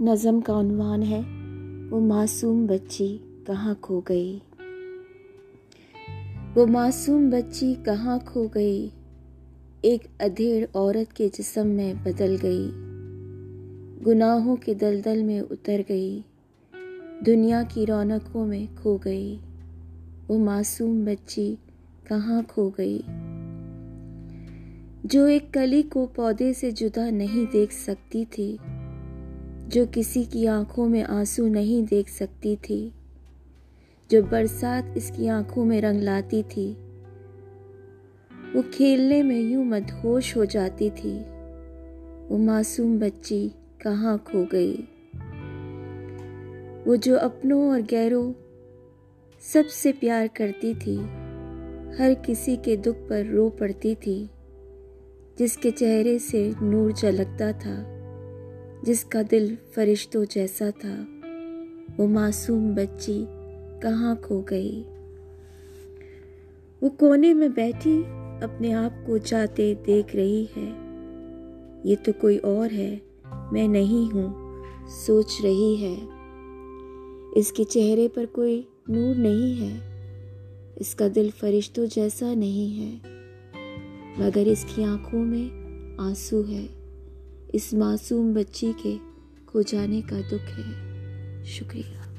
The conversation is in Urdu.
نظم کا عنوان ہے، وہ معصوم بچی کہاں کھو گئی؟ وہ معصوم بچی کہاں کھو گئی؟ ایک ادھیڑ عورت کے جسم میں بدل گئی۔ گناہوں کے دلدل میں اتر گئی۔ دنیا کی رونقوں میں کھو گئی۔ وہ معصوم بچی کہاں کھو گئی؟ جو ایک کلی کو پودے سے جدا نہیں دیکھ سکتی تھی جو کسی کی آنکھوں میں آنسو نہیں دیکھ سکتی تھی، جو برسات اس کی آنکھوں میں رنگ لاتی تھی۔ وہ کھیلنے میں یوں مدہوش ہو جاتی تھی۔ وہ معصوم بچی کہاں کھو گئی۔ وہ جو اپنوں اور گیروں سب سے پیار کرتی تھی، ہر کسی کے دکھ پر رو پڑتی تھی، جس کے چہرے سے نور جلکتا تھا۔ جس کا دل فرشتوں جیسا تھا، وہ معصوم بچی کہاں کھو گئی؟ وہ کونے میں بیٹھی اپنے آپ کو جاتے دیکھ رہی ہے۔ یہ تو کوئی اور ہے، میں نہیں ہوں، سوچ رہی ہے۔ اس کے چہرے پر کوئی نور نہیں ہے۔ اس کا دل فرشتوں جیسا نہیں ہے، مگر اس کی آنکھوں میں آنسو ہے۔ اس معصوم بچی کے کھو جانے کا دکھ ہے۔ شکریہ۔